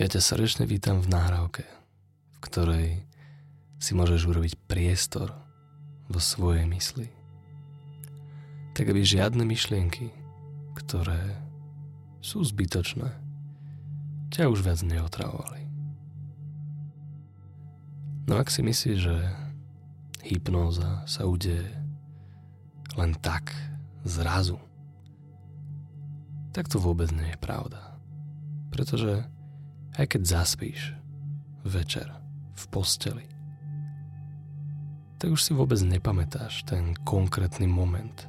Ja ťa srdečne vítam v nahrávke, v ktorej si môžeš urobiť priestor vo svojej mysli. Tak aby žiadne myšlienky, ktoré sú zbytočné, ťa už viac neotravovali. No ak si myslíš, že hypnóza sa udeje len tak, zrazu, tak to vôbec nie je pravda. Pretože aj keď zaspíš večer v posteli, tak už si vôbec nepamätáš ten konkrétny moment,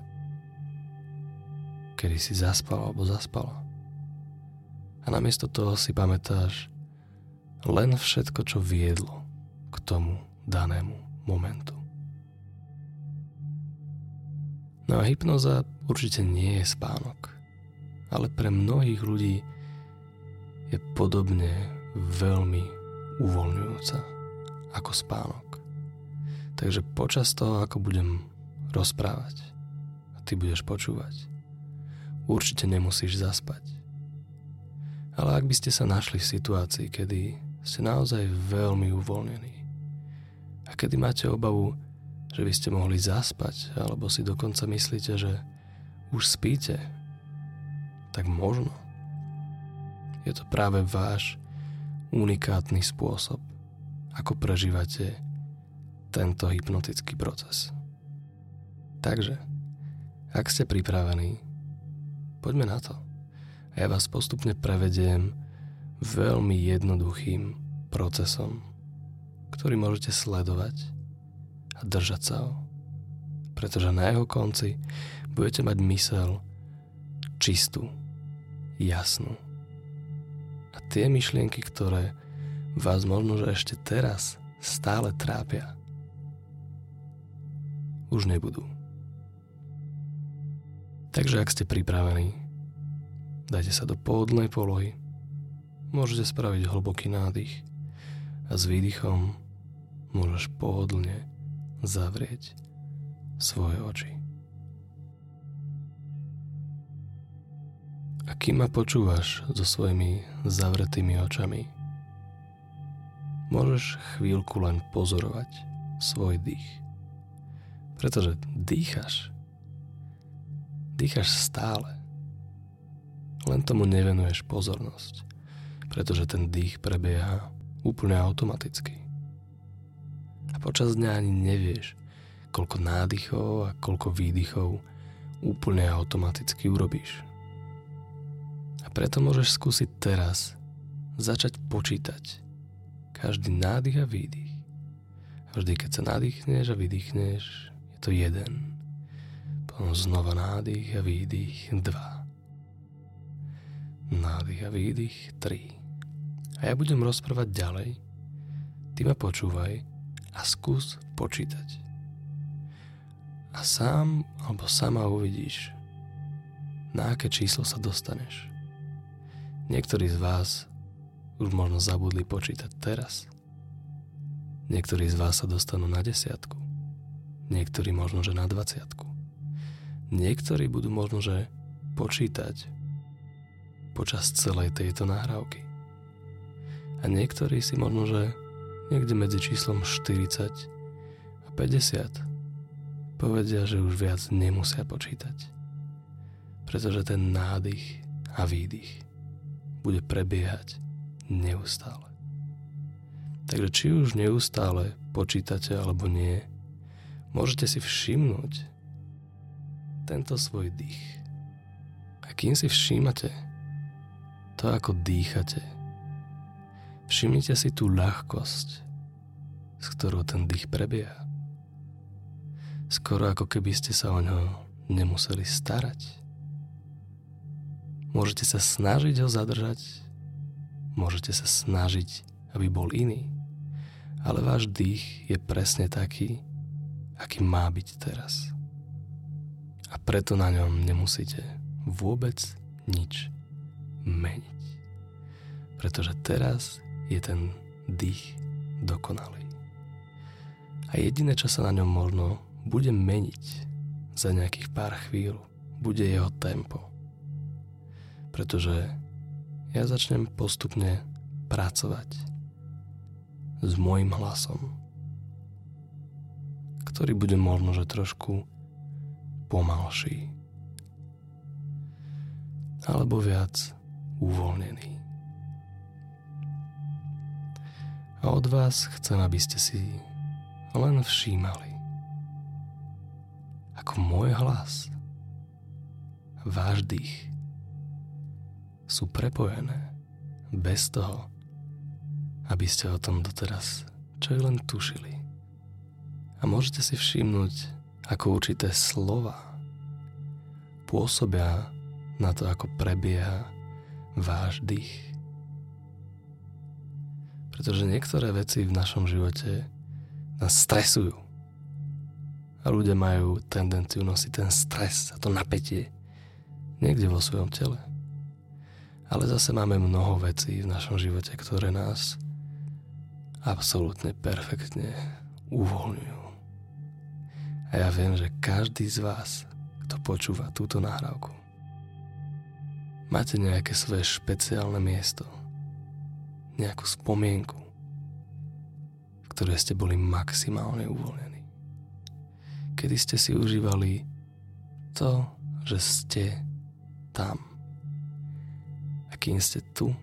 kedy si zaspal alebo zaspala. A namiesto toho si pamätáš len všetko, čo viedlo k tomu danému momentu. No a hypnoza určite nie je spánok, ale pre mnohých ľudí je podobne veľmi uvoľňujúca ako spánok. Takže počas toho, ako budem rozprávať a ty budeš počúvať, určite nemusíš zaspať. Ale ak by ste sa našli v situácii, kedy ste naozaj veľmi uvoľnení a kedy máte obavu, že by ste mohli zaspať, alebo si dokonca myslíte, že už spíte, tak možno je to práve váš unikátny spôsob, ako prežívate tento hypnotický proces. Takže, ak ste pripravení, poďme na to. A ja vás postupne prevediem veľmi jednoduchým procesom, ktorý môžete sledovať a držať sa ho. Pretože na jeho konci budete mať mysel čistú, jasnú a tie myšlienky, ktoré vás možno, že ešte teraz stále trápia, už nebudú. Takže ak ste pripravení, dajte sa do pohodlnej polohy, môžete spraviť hlboký nádych a s výdychom môžeš pohodlne zavrieť svoje oči. A kým ma počúvaš so svojimi zavretými očami, môžeš chvíľku len pozorovať svoj dých. Pretože dýchaš. Dýchaš stále. Len tomu nevenuješ pozornosť, pretože ten dých prebieha úplne automaticky. A počas dňa ani nevieš, koľko nádychov a koľko výdychov úplne automaticky urobíš preto môžeš skúsiť teraz začať počítať každý nádych a výdych. A vždy, keď sa nadýchneš a vydýchneš, je to jeden. Potom znova nádych a výdych, dva. Nádych a výdych, tri. A ja budem rozprávať ďalej. Ty ma počúvaj a skús počítať. A sám alebo sama uvidíš, na aké číslo sa dostaneš. Niektorí z vás už možno zabudli počítať teraz. Niektorí z vás sa dostanú na desiatku. Niektorí možno, že na dvaciatku. Niektorí budú možno, že počítať počas celej tejto nahrávky. A niektorí si možno, že niekde medzi číslom 40 a 50 povedia, že už viac nemusia počítať. Pretože ten nádych a výdych bude prebiehať neustále. Takže či už neustále počítate alebo nie, môžete si všimnúť tento svoj dých. A kým si všímate to, ako dýchate, všimnite si tú ľahkosť, s ktorou ten dých prebieha. Skoro ako keby ste sa o ňo nemuseli starať. Môžete sa snažiť ho zadržať, môžete sa snažiť, aby bol iný, ale váš dých je presne taký, aký má byť teraz. A preto na ňom nemusíte vôbec nič meniť. Pretože teraz je ten dých dokonalý. A jediné, čo sa na ňom možno bude meniť za nejakých pár chvíľ, bude jeho tempo pretože ja začnem postupne pracovať s môjim hlasom, ktorý bude možno, že trošku pomalší alebo viac uvoľnený. A od vás chcem, aby ste si len všímali, ako môj hlas, váš dých sú prepojené bez toho, aby ste o tom doteraz čo len tušili. A môžete si všimnúť, ako určité slova pôsobia na to, ako prebieha váš dých. Pretože niektoré veci v našom živote nás stresujú. A ľudia majú tendenciu nosiť ten stres a to napätie niekde vo svojom tele. Ale zase máme mnoho vecí v našom živote, ktoré nás absolútne perfektne uvoľňujú. A ja viem, že každý z vás, kto počúva túto nahrávku, Máte nejaké svoje špeciálne miesto, nejakú spomienku, v ktorej ste boli maximálne uvoľnení. Kedy ste si užívali to, že ste tam. Kým ste tu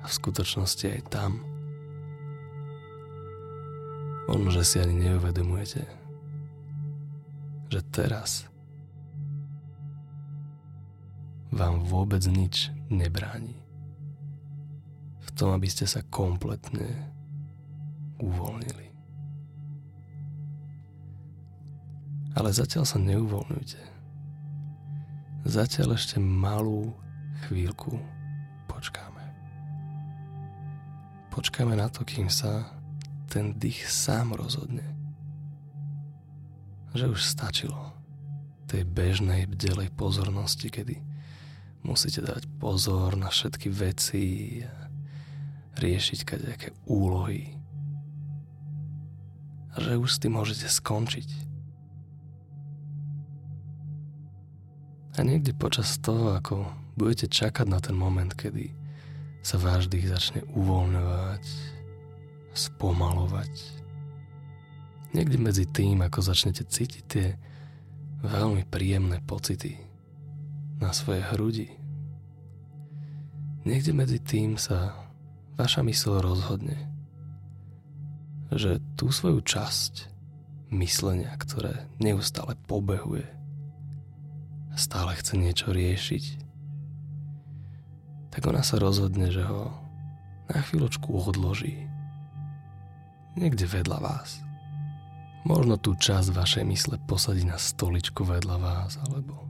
a v skutočnosti aj tam, možno, že si ani neuvedomujete, že teraz vám vôbec nič nebráni v tom, aby ste sa kompletne uvoľnili. Ale zatiaľ sa neuvoľňujte. Zatiaľ ešte malú chvíľku počkáme. Počkáme na to, kým sa ten dých sám rozhodne. Že už stačilo tej bežnej bdelej pozornosti, kedy musíte dať pozor na všetky veci a riešiť kadejaké úlohy. A že už s tým môžete skončiť. A niekde počas toho, ako budete čakať na ten moment, kedy sa váš dých začne uvoľňovať, spomalovať. Niekde medzi tým, ako začnete cítiť tie veľmi príjemné pocity na svoje hrudi. Niekde medzi tým sa vaša mysl rozhodne, že tú svoju časť myslenia, ktoré neustále pobehuje stále chce niečo riešiť, tak ona sa rozhodne, že ho na chvíľočku odloží niekde vedľa vás. Možno tú časť vašej mysle posadí na stoličku vedľa vás, alebo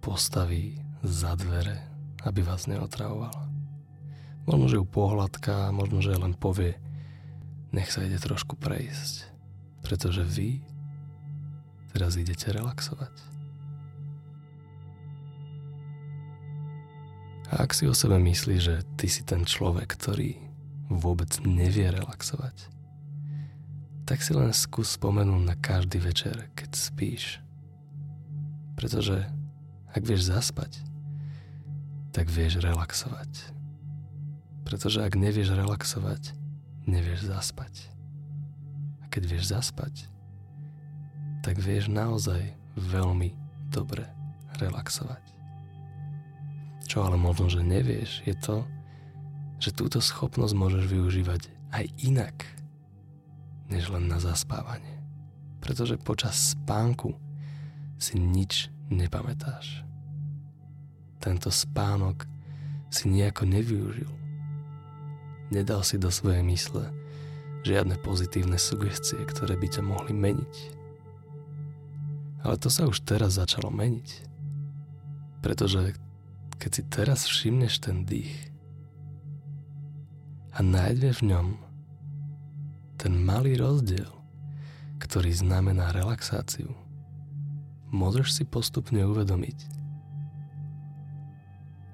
postaví za dvere, aby vás neotravovala. Možno, že ju pohľadká, možno, že len povie, nech sa ide trošku prejsť, pretože vy teraz idete relaxovať. A ak si o sebe myslí, že ty si ten človek, ktorý vôbec nevie relaxovať, tak si len skús spomenúť na každý večer, keď spíš. Pretože ak vieš zaspať, tak vieš relaxovať. Pretože ak nevieš relaxovať, nevieš zaspať. A keď vieš zaspať, tak vieš naozaj veľmi dobre relaxovať. Čo ale možno, že nevieš, je to, že túto schopnosť môžeš využívať aj inak, než len na zaspávanie. Pretože počas spánku si nič nepamätáš. Tento spánok si nejako nevyužil. Nedal si do svojej mysle žiadne pozitívne sugestie, ktoré by ťa mohli meniť. Ale to sa už teraz začalo meniť. Pretože keď si teraz všimneš ten dých a nájdeš v ňom ten malý rozdiel, ktorý znamená relaxáciu, môžeš si postupne uvedomiť,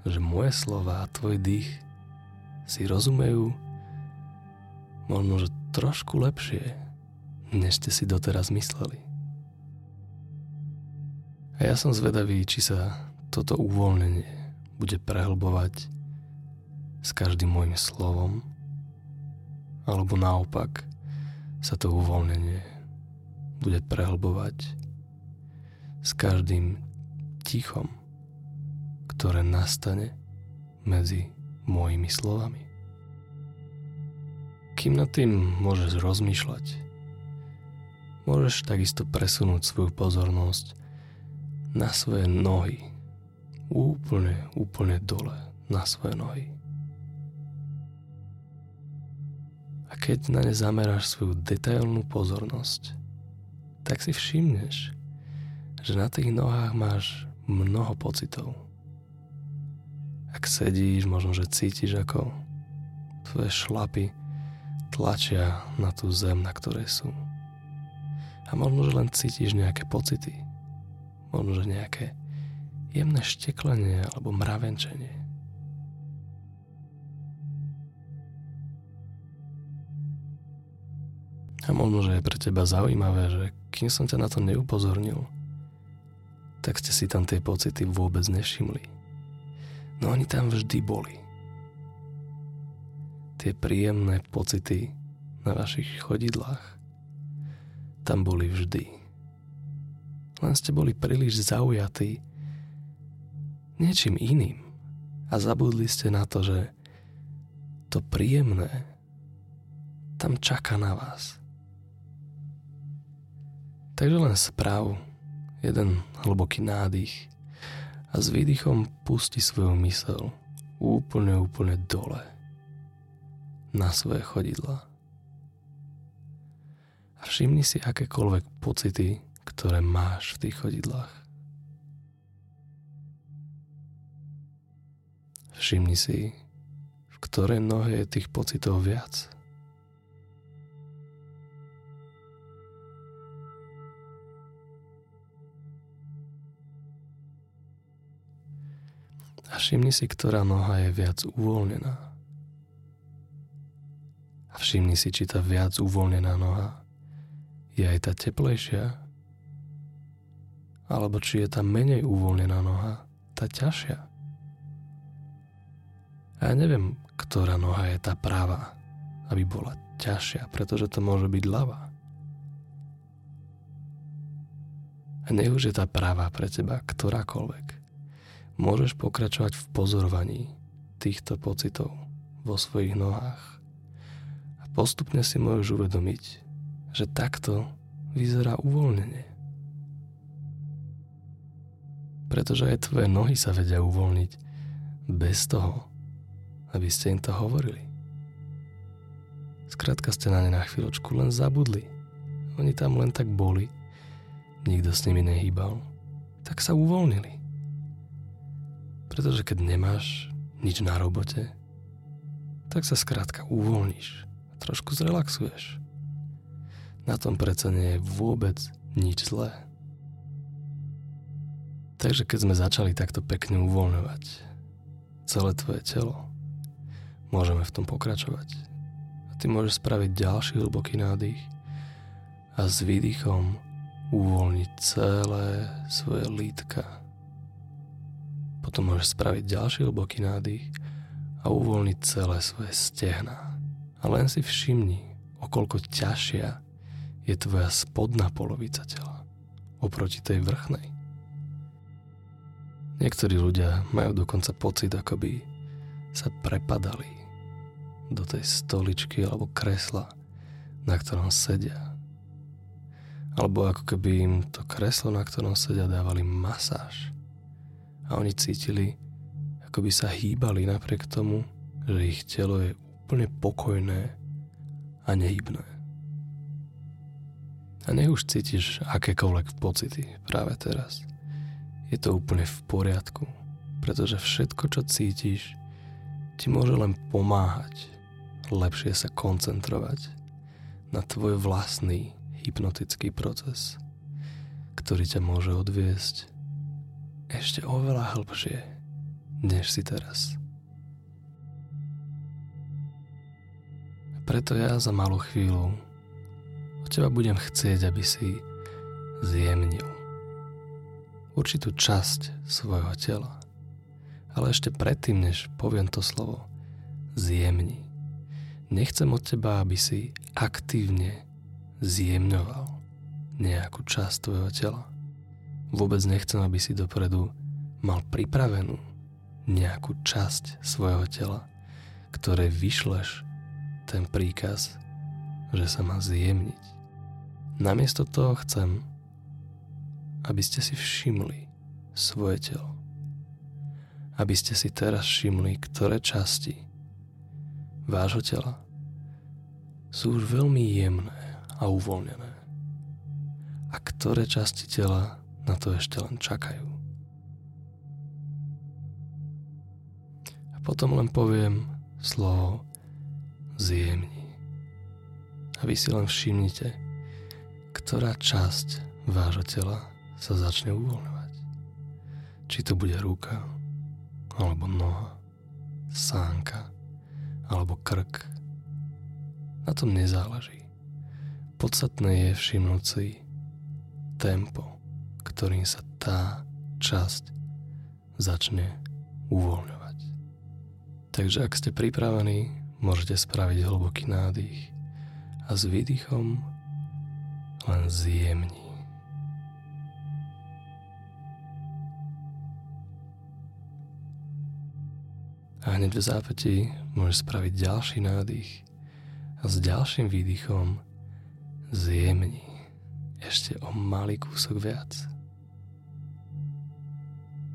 že moje slova a tvoj dých si rozumejú možno, že trošku lepšie, než ste si doteraz mysleli. A ja som zvedavý, či sa toto uvoľnenie bude prehlbovať s každým môjim slovom, alebo naopak sa to uvoľnenie bude prehlbovať s každým tichom, ktoré nastane medzi mojimi slovami. Kým nad tým môžeš rozmýšľať, môžeš takisto presunúť svoju pozornosť na svoje nohy, úplne, úplne dole na svoje nohy. A keď na ne zameráš svoju detailnú pozornosť, tak si všimneš, že na tých nohách máš mnoho pocitov. Ak sedíš, možno, že cítiš, ako tvoje šlapy tlačia na tú zem, na ktorej sú. A možno, že len cítiš nejaké pocity. Možno, že nejaké jemné šteklenie alebo mravenčenie. A možno, že je pre teba zaujímavé, že kým som ťa na to neupozornil, tak ste si tam tie pocity vôbec nevšimli. No oni tam vždy boli. Tie príjemné pocity na vašich chodidlách tam boli vždy. Len ste boli príliš zaujatí niečím iným a zabudli ste na to, že to príjemné tam čaká na vás. Takže len správ, jeden hlboký nádych a s výdychom pusti svoju mysel úplne, úplne dole na svoje chodidla. A všimni si akékoľvek pocity, ktoré máš v tých chodidlách. Všimni si, v ktorej nohe je tých pocitov viac. a všimni si, ktorá noha je viac uvoľnená. A všimni si, či tá viac uvoľnená noha je aj tá teplejšia, alebo či je tá menej uvoľnená noha tá ťažšia. A ja neviem, ktorá noha je tá práva, aby bola ťažšia, pretože to môže byť ľava. A nech už je tá práva pre teba ktorákoľvek môžeš pokračovať v pozorovaní týchto pocitov vo svojich nohách. A postupne si môžeš uvedomiť, že takto vyzerá uvoľnenie. Pretože aj tvoje nohy sa vedia uvoľniť bez toho, aby ste im to hovorili. Skrátka ste na ne na chvíľočku len zabudli. Oni tam len tak boli, nikto s nimi nehýbal, tak sa uvoľnili. Pretože keď nemáš nič na robote, tak sa skrátka uvoľníš a trošku zrelaxuješ. Na tom predsa nie je vôbec nič zlé. Takže keď sme začali takto pekne uvoľňovať celé tvoje telo, môžeme v tom pokračovať. A ty môžeš spraviť ďalší hlboký nádych a s výdychom uvoľniť celé svoje lítka potom môžeš spraviť ďalší hlboký nádych a uvoľniť celé svoje stehna. A len si všimni, okolko ťažšia je tvoja spodná polovica tela oproti tej vrchnej. Niektorí ľudia majú dokonca pocit, ako by sa prepadali do tej stoličky alebo kresla, na ktorom sedia. Alebo ako keby im to kreslo, na ktorom sedia, dávali masáž a oni cítili, ako by sa hýbali napriek tomu, že ich telo je úplne pokojné a nehybné. A nech už cítiš akékoľvek pocity práve teraz. Je to úplne v poriadku, pretože všetko, čo cítiš, ti môže len pomáhať lepšie sa koncentrovať na tvoj vlastný hypnotický proces, ktorý ťa môže odviesť ešte oveľa hlbšie, než si teraz. Preto ja za malú chvíľu od teba budem chcieť, aby si zjemnil určitú časť svojho tela. Ale ešte predtým, než poviem to slovo zjemni. Nechcem od teba, aby si aktívne zjemňoval nejakú časť tvojho tela. Vôbec nechcem, aby si dopredu mal pripravenú nejakú časť svojho tela, ktoré vyšleš ten príkaz, že sa má zjemniť. Namiesto toho chcem, aby ste si všimli svoje telo. Aby ste si teraz všimli, ktoré časti vášho tela sú už veľmi jemné a uvoľnené a ktoré časti tela na to ešte len čakajú. A potom len poviem slovo zjemni. A vy si len všimnite, ktorá časť vášho tela sa začne uvoľňovať. Či to bude ruka, alebo noha, sánka, alebo krk. Na tom nezáleží. Podstatné je všimnúť si, tempo, ktorým sa tá časť začne uvoľňovať. Takže ak ste pripravení, môžete spraviť hlboký nádych a s výdychom len zjemní. A hneď v zápäti môžeš spraviť ďalší nádych a s ďalším výdychom zjemní ešte o malý kúsok viac.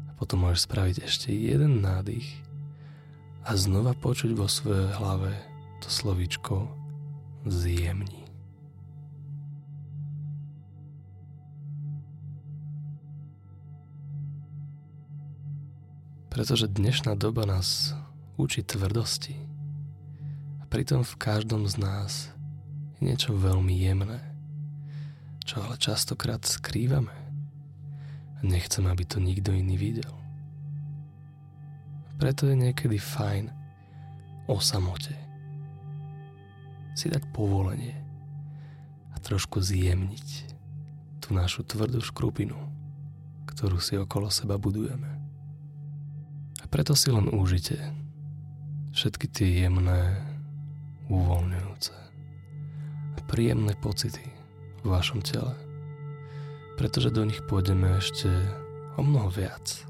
A potom môžeš spraviť ešte jeden nádych a znova počuť vo svojej hlave to slovíčko zjemni. Pretože dnešná doba nás učí tvrdosti a pritom v každom z nás je niečo veľmi jemné čo ale častokrát skrývame. A nechcem, aby to nikto iný videl. Preto je niekedy fajn o samote si dať povolenie a trošku zjemniť tú našu tvrdú škrupinu, ktorú si okolo seba budujeme. A preto si len užite všetky tie jemné, uvoľňujúce a príjemné pocity, v vašom tele. Pretože do nich pôjdeme ešte o mnoho viac.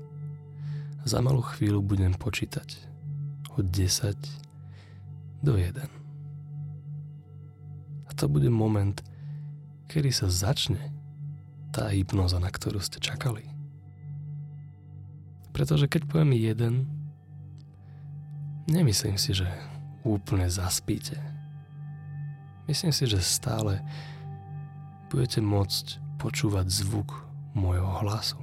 Za malú chvíľu budem počítať od 10 do 1. A to bude moment, kedy sa začne tá hypnoza, na ktorú ste čakali. Pretože keď poviem jeden, nemyslím si, že úplne zaspíte. Myslím si, že stále budete môcť počúvať zvuk môjho hlasu.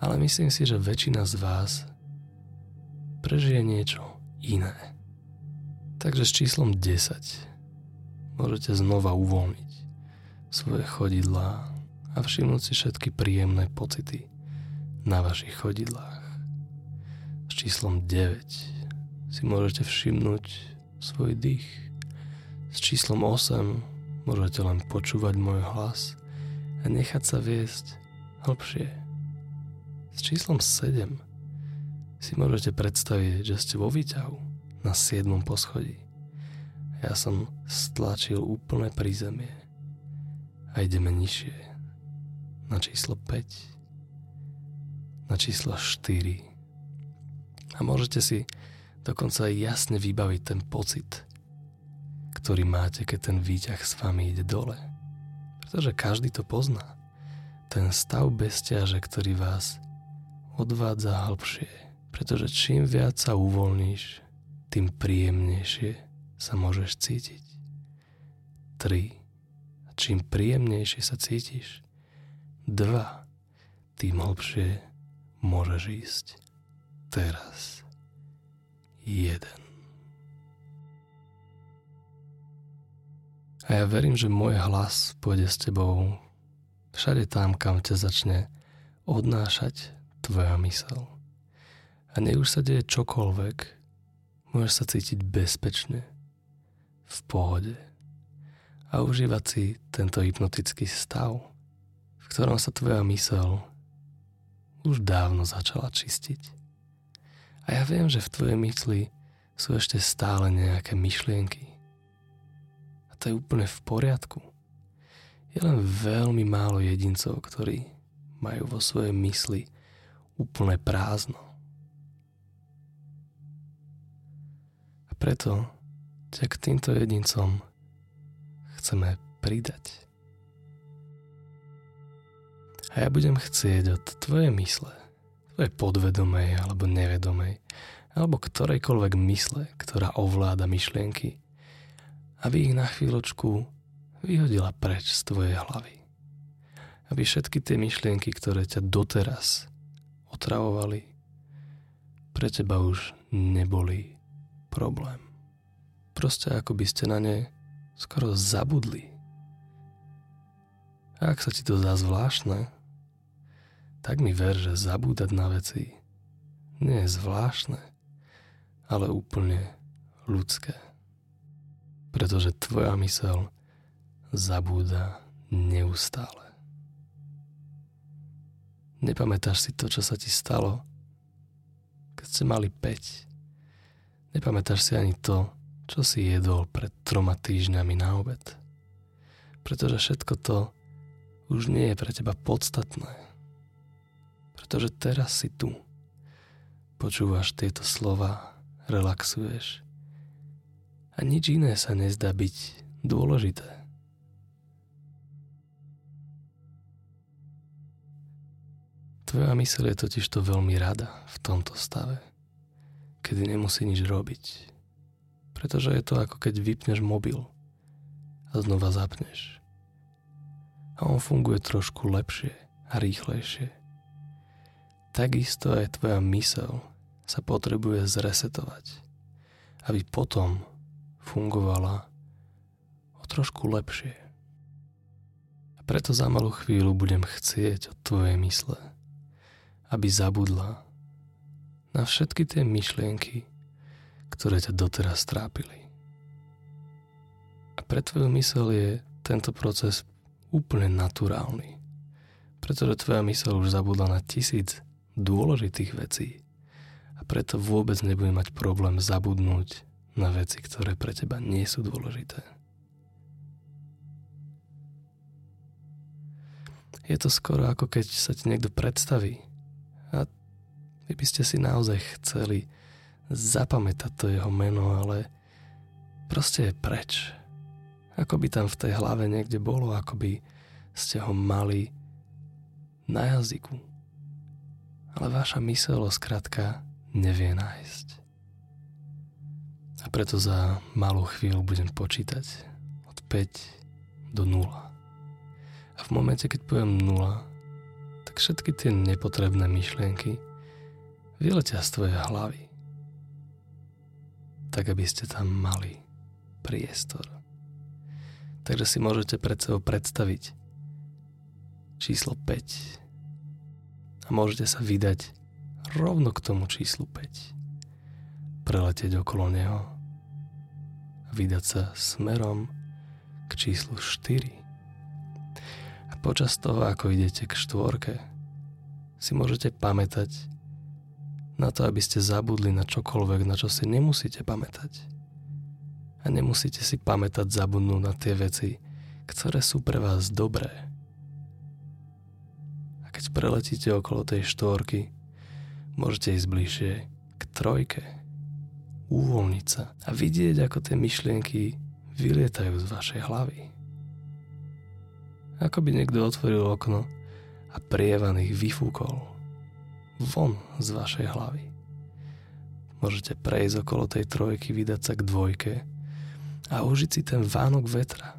Ale myslím si, že väčšina z vás prežije niečo iné. Takže s číslom 10 môžete znova uvoľniť svoje chodidlá a všimnúť si všetky príjemné pocity na vašich chodidlách. Číslom 9 si môžete všimnúť svoj dých. S číslom 8 Môžete len počúvať môj hlas a nechať sa viesť hlbšie. S číslom 7 si môžete predstaviť, že ste vo výťahu na 7. poschodí. Ja som stlačil úplné prízemie a ideme nižšie na číslo 5 na číslo 4 a môžete si dokonca aj jasne vybaviť ten pocit, ktorý máte, keď ten výťah s vami ide dole. Pretože každý to pozná. Ten stav bezťaže, ktorý vás odvádza hlbšie. Pretože čím viac sa uvoľníš, tým príjemnejšie sa môžeš cítiť. 3. A čím príjemnejšie sa cítiš, 2. Tým hlbšie môžeš ísť. Teraz. 1. A ja verím, že môj hlas pôjde s tebou všade tam, kam ťa začne odnášať tvoja mysel. A nech už sa deje čokoľvek, môžeš sa cítiť bezpečne, v pohode a užívať si tento hypnotický stav, v ktorom sa tvoja mysel už dávno začala čistiť. A ja viem, že v tvojej mysli sú ešte stále nejaké myšlienky. A to je úplne v poriadku. Je len veľmi málo jedincov, ktorí majú vo svojej mysli úplne prázdno. A preto ťa k týmto jedincom chceme pridať. A ja budem chcieť od tvojej mysle, tvojej podvedomej alebo nevedomej, alebo ktorejkoľvek mysle, ktorá ovláda myšlienky, aby ich na chvíľočku vyhodila preč z tvojej hlavy. Aby všetky tie myšlienky, ktoré ťa doteraz otravovali, pre teba už neboli problém. Proste ako by ste na ne skoro zabudli. A ak sa ti to zdá zvláštne, tak mi ver, že zabúdať na veci nie je zvláštne, ale úplne ľudské. Pretože tvoja mysel zabúda neustále. Nepamätáš si to, čo sa ti stalo, keď ste mali 5. Nepamätáš si ani to, čo si jedol pred troma týždňami na obed. Pretože všetko to už nie je pre teba podstatné. Pretože teraz si tu. Počúvaš tieto slova, relaxuješ. A nič iné sa nezdá byť dôležité. Tvoja myseľ je totiž to veľmi rada v tomto stave, kedy nemusí nič robiť. Pretože je to ako keď vypneš mobil a znova zapneš. A on funguje trošku lepšie a rýchlejšie. Takisto aj tvoja myseľ sa potrebuje zresetovať, aby potom fungovala o trošku lepšie. A preto za malú chvíľu budem chcieť od tvojej mysle, aby zabudla na všetky tie myšlienky, ktoré ťa doteraz trápili. A pre tvoju mysel je tento proces úplne naturálny, pretože tvoja mysel už zabudla na tisíc dôležitých vecí a preto vôbec nebude mať problém zabudnúť na veci, ktoré pre teba nie sú dôležité. Je to skoro ako keď sa ti niekto predstaví a vy by ste si naozaj chceli zapamätať to jeho meno, ale proste je preč. Ako by tam v tej hlave niekde bolo, ako by ste ho mali na jazyku. Ale vaša mysel skrátka nevie nájsť. A preto za malú chvíľu budem počítať od 5 do 0. A v momente, keď poviem 0, tak všetky tie nepotrebné myšlienky vyletia z tvojej hlavy. Tak, aby ste tam mali priestor. Takže si môžete pred sebou predstaviť číslo 5 a môžete sa vydať rovno k tomu číslu 5. Preletieť okolo neho a vydať sa smerom k číslu 4 počas toho, ako idete k štvorke, si môžete pamätať na to, aby ste zabudli na čokoľvek, na čo si nemusíte pamätať. A nemusíte si pamätať zabudnúť na tie veci, ktoré sú pre vás dobré. Keď preletíte okolo tej štvorky, môžete ísť bližšie k trojke, uvoľniť sa a vidieť, ako tie myšlienky vylietajú z vašej hlavy. Ako by niekto otvoril okno a prievan ich vyfúkol von z vašej hlavy. Môžete prejsť okolo tej trojky, vydať sa k dvojke a užiť si ten vánok vetra,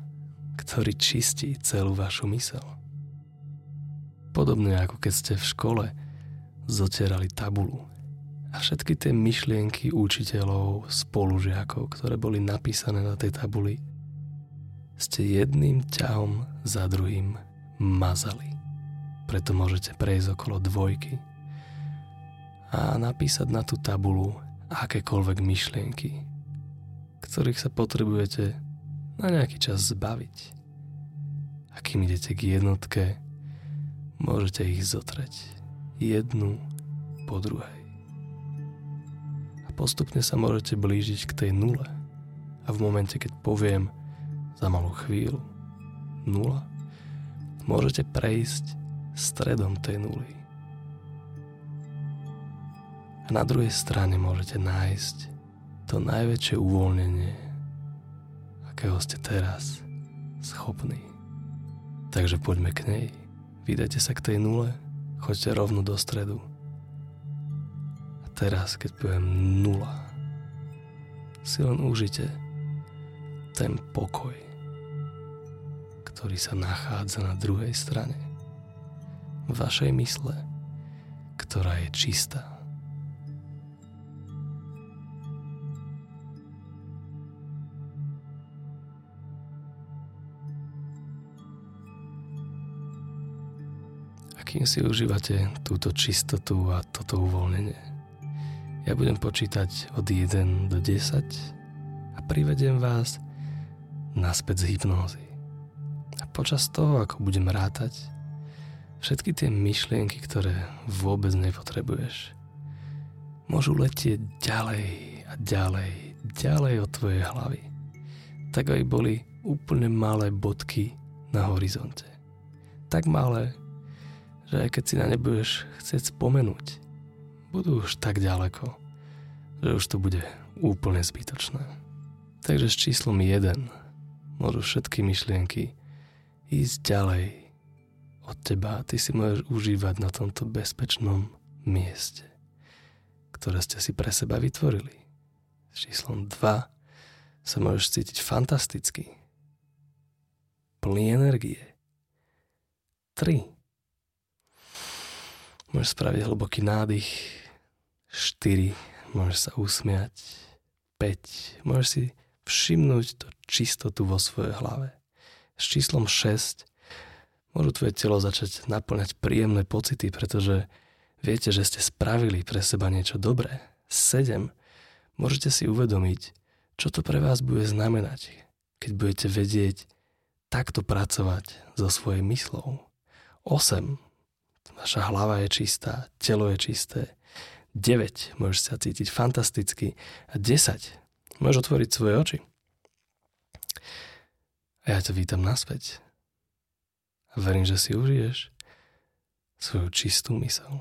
ktorý čistí celú vašu mysel. Podobne ako keď ste v škole zotierali tabulu a všetky tie myšlienky učiteľov, spolužiakov, ktoré boli napísané na tej tabuli, ste jedným ťahom za druhým mazali. Preto môžete prejsť okolo dvojky a napísať na tú tabulu akékoľvek myšlienky, ktorých sa potrebujete na nejaký čas zbaviť. A kým idete k jednotke, môžete ich zotreť jednu po druhej. A postupne sa môžete blížiť k tej nule. A v momente, keď poviem za malú chvíľu nula, môžete prejsť stredom tej nuly. A na druhej strane môžete nájsť to najväčšie uvoľnenie, akého ste teraz schopní. Takže poďme k nej. Vydajte sa k tej nule, choďte rovno do stredu. A teraz, keď poviem nula, si len užite ten pokoj, ktorý sa nachádza na druhej strane vašej mysle, ktorá je čistá. Kým si užívate túto čistotu a toto uvoľnenie. Ja budem počítať od 1 do 10 a privedem vás naspäť z hypnózy. A počas toho, ako budem rátať, všetky tie myšlienky, ktoré vôbec nepotrebuješ, môžu letieť ďalej a ďalej, ďalej od tvojej hlavy. Tak aj boli úplne malé bodky na horizonte. Tak malé, že keď si na ne budeš chcieť spomenúť, budú už tak ďaleko, že už to bude úplne zbytočné. Takže s číslom 1 môžu všetky myšlienky ísť ďalej od teba a ty si môžeš užívať na tomto bezpečnom mieste, ktoré ste si pre seba vytvorili. S číslom 2 sa môžeš cítiť fantasticky, plný energie. 3 Môžeš spraviť hlboký nádych. 4. Môžeš sa usmiať. 5. Môžeš si všimnúť to čistotu vo svojej hlave. S číslom 6 môžu tvoje telo začať naplňať príjemné pocity, pretože viete, že ste spravili pre seba niečo dobré. 7. Môžete si uvedomiť, čo to pre vás bude znamenať, keď budete vedieť takto pracovať so svojou myslou. 8. Vaša hlava je čistá, telo je čisté. 9. Môžeš sa cítiť fantasticky. A 10. Môžeš otvoriť svoje oči. A ja ťa vítam naspäť. A verím, že si užiješ svoju čistú mysel.